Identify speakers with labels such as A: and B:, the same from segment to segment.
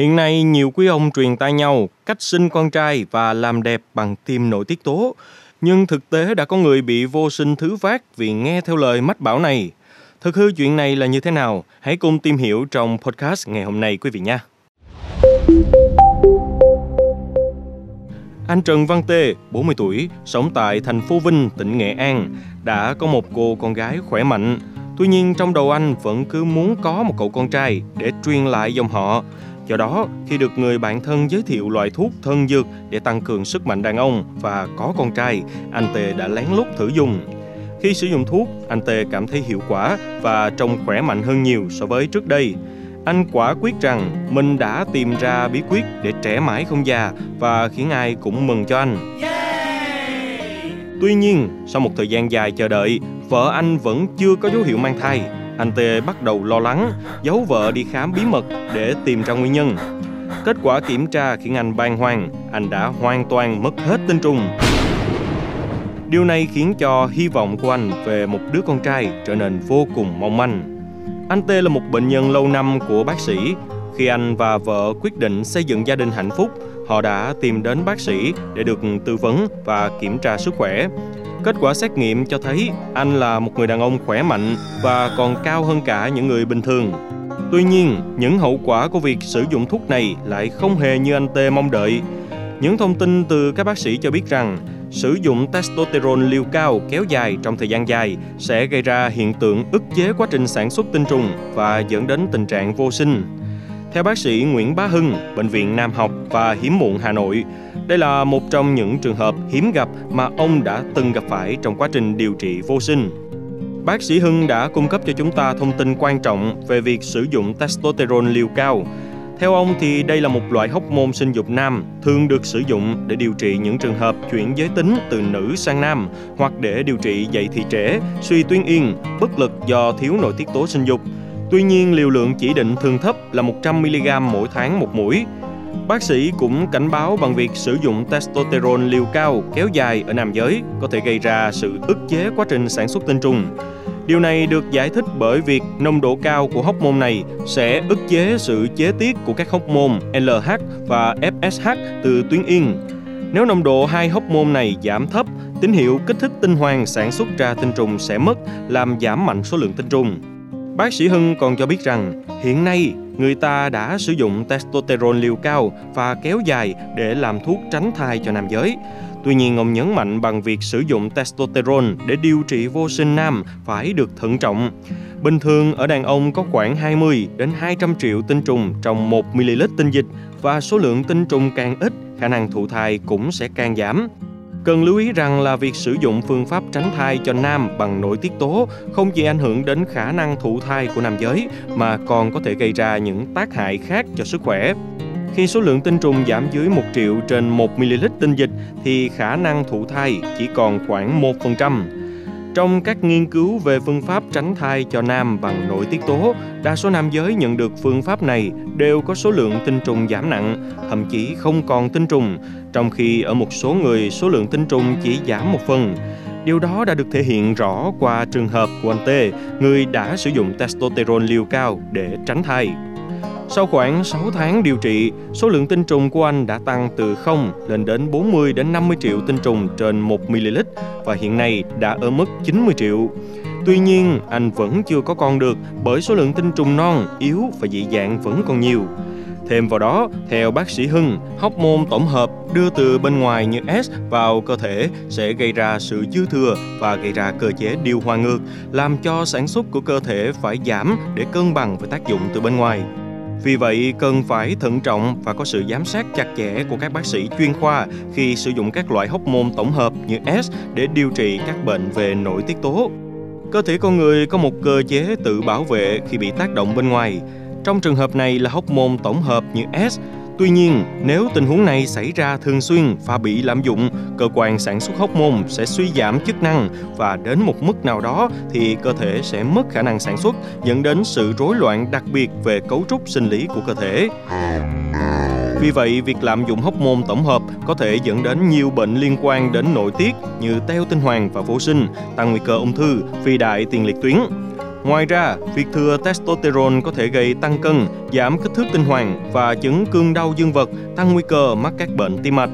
A: Hiện nay, nhiều quý ông truyền tai nhau cách sinh con trai và làm đẹp bằng tiêm nội tiết tố. Nhưng thực tế đã có người bị vô sinh thứ phát vì nghe theo lời mách bảo này. Thực hư chuyện này là như thế nào? Hãy cùng tìm hiểu trong podcast ngày hôm nay quý vị nha. Anh Trần Văn Tê, 40 tuổi, sống tại thành phố Vinh, tỉnh Nghệ An, đã có một cô con gái khỏe mạnh. Tuy nhiên trong đầu anh vẫn cứ muốn có một cậu con trai để truyền lại dòng họ. Do đó, khi được người bạn thân giới thiệu loại thuốc thân dược để tăng cường sức mạnh đàn ông và có con trai, anh Tê đã lén lút thử dùng. Khi sử dụng thuốc, anh Tê cảm thấy hiệu quả và trông khỏe mạnh hơn nhiều so với trước đây. Anh quả quyết rằng mình đã tìm ra bí quyết để trẻ mãi không già và khiến ai cũng mừng cho anh. Tuy nhiên, sau một thời gian dài chờ đợi, vợ anh vẫn chưa có dấu hiệu mang thai. Anh Tê bắt đầu lo lắng, giấu vợ đi khám bí mật để tìm ra nguyên nhân. Kết quả kiểm tra khiến anh bàng hoàng, anh đã hoàn toàn mất hết tinh trùng. Điều này khiến cho hy vọng của anh về một đứa con trai trở nên vô cùng mong manh. Anh Tê là một bệnh nhân lâu năm của bác sĩ. Khi anh và vợ quyết định xây dựng gia đình hạnh phúc, họ đã tìm đến bác sĩ để được tư vấn và kiểm tra sức khỏe. Kết quả xét nghiệm cho thấy anh là một người đàn ông khỏe mạnh và còn cao hơn cả những người bình thường. Tuy nhiên, những hậu quả của việc sử dụng thuốc này lại không hề như anh Tê mong đợi. Những thông tin từ các bác sĩ cho biết rằng sử dụng testosterone liều cao kéo dài trong thời gian dài sẽ gây ra hiện tượng ức chế quá trình sản xuất tinh trùng và dẫn đến tình trạng vô sinh. Theo bác sĩ Nguyễn Bá Hưng, Bệnh viện Nam học và Hiếm muộn Hà Nội, đây là một trong những trường hợp hiếm gặp mà ông đã từng gặp phải trong quá trình điều trị vô sinh. Bác sĩ Hưng đã cung cấp cho chúng ta thông tin quan trọng về việc sử dụng testosterone liều cao theo ông thì đây là một loại hóc môn sinh dục nam thường được sử dụng để điều trị những trường hợp chuyển giới tính từ nữ sang nam hoặc để điều trị dậy thì trễ, suy tuyến yên, bất lực do thiếu nội tiết tố sinh dục. Tuy nhiên, liều lượng chỉ định thường thấp là 100mg mỗi tháng một mũi. Bác sĩ cũng cảnh báo bằng việc sử dụng testosterone liều cao kéo dài ở nam giới có thể gây ra sự ức chế quá trình sản xuất tinh trùng. Điều này được giải thích bởi việc nồng độ cao của hóc môn này sẽ ức chế sự chế tiết của các hóc môn LH và FSH từ tuyến yên. Nếu nồng độ hai hóc môn này giảm thấp, tín hiệu kích thích tinh hoàng sản xuất ra tinh trùng sẽ mất, làm giảm mạnh số lượng tinh trùng. Bác sĩ Hưng còn cho biết rằng, hiện nay người ta đã sử dụng testosterone liều cao và kéo dài để làm thuốc tránh thai cho nam giới. Tuy nhiên, ông nhấn mạnh bằng việc sử dụng testosterone để điều trị vô sinh nam phải được thận trọng. Bình thường ở đàn ông có khoảng 20 đến 200 triệu tinh trùng trong 1 ml tinh dịch và số lượng tinh trùng càng ít, khả năng thụ thai cũng sẽ càng giảm. Cần lưu ý rằng là việc sử dụng phương pháp tránh thai cho nam bằng nội tiết tố không chỉ ảnh hưởng đến khả năng thụ thai của nam giới mà còn có thể gây ra những tác hại khác cho sức khỏe. Khi số lượng tinh trùng giảm dưới 1 triệu trên 1 ml tinh dịch thì khả năng thụ thai chỉ còn khoảng 1%. Trong các nghiên cứu về phương pháp tránh thai cho nam bằng nội tiết tố, đa số nam giới nhận được phương pháp này đều có số lượng tinh trùng giảm nặng, thậm chí không còn tinh trùng, trong khi ở một số người số lượng tinh trùng chỉ giảm một phần. Điều đó đã được thể hiện rõ qua trường hợp của anh T, người đã sử dụng testosterone liều cao để tránh thai. Sau khoảng 6 tháng điều trị, số lượng tinh trùng của anh đã tăng từ 0 lên đến 40 đến 50 triệu tinh trùng trên 1 ml và hiện nay đã ở mức 90 triệu. Tuy nhiên, anh vẫn chưa có con được bởi số lượng tinh trùng non, yếu và dị dạng vẫn còn nhiều. Thêm vào đó, theo bác sĩ Hưng, hóc môn tổng hợp đưa từ bên ngoài như S vào cơ thể sẽ gây ra sự dư thừa và gây ra cơ chế điều hòa ngược, làm cho sản xuất của cơ thể phải giảm để cân bằng với tác dụng từ bên ngoài. Vì vậy, cần phải thận trọng và có sự giám sát chặt chẽ của các bác sĩ chuyên khoa khi sử dụng các loại hóc môn tổng hợp như S để điều trị các bệnh về nội tiết tố. Cơ thể con người có một cơ chế tự bảo vệ khi bị tác động bên ngoài. Trong trường hợp này là hóc môn tổng hợp như S Tuy nhiên, nếu tình huống này xảy ra thường xuyên và bị lạm dụng, cơ quan sản xuất hóc môn sẽ suy giảm chức năng và đến một mức nào đó thì cơ thể sẽ mất khả năng sản xuất, dẫn đến sự rối loạn đặc biệt về cấu trúc sinh lý của cơ thể. Vì vậy, việc lạm dụng hóc môn tổng hợp có thể dẫn đến nhiều bệnh liên quan đến nội tiết như teo tinh hoàng và vô sinh, tăng nguy cơ ung thư, phi đại tiền liệt tuyến. Ngoài ra, việc thừa testosterone có thể gây tăng cân, giảm kích thước tinh hoàn và chứng cương đau dương vật, tăng nguy cơ mắc các bệnh tim mạch.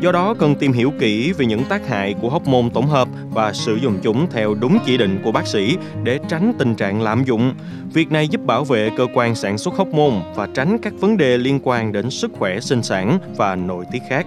A: Do đó cần tìm hiểu kỹ về những tác hại của hóc môn tổng hợp và sử dụng chúng theo đúng chỉ định của bác sĩ để tránh tình trạng lạm dụng. Việc này giúp bảo vệ cơ quan sản xuất hóc môn và tránh các vấn đề liên quan đến sức khỏe sinh sản và nội tiết khác.